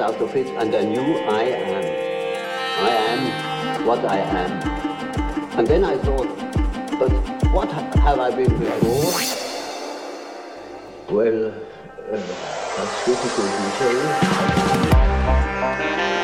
out of it and I knew I am. I am what I am. And then I thought, but what have I been before? Well, uh, that's difficult to say.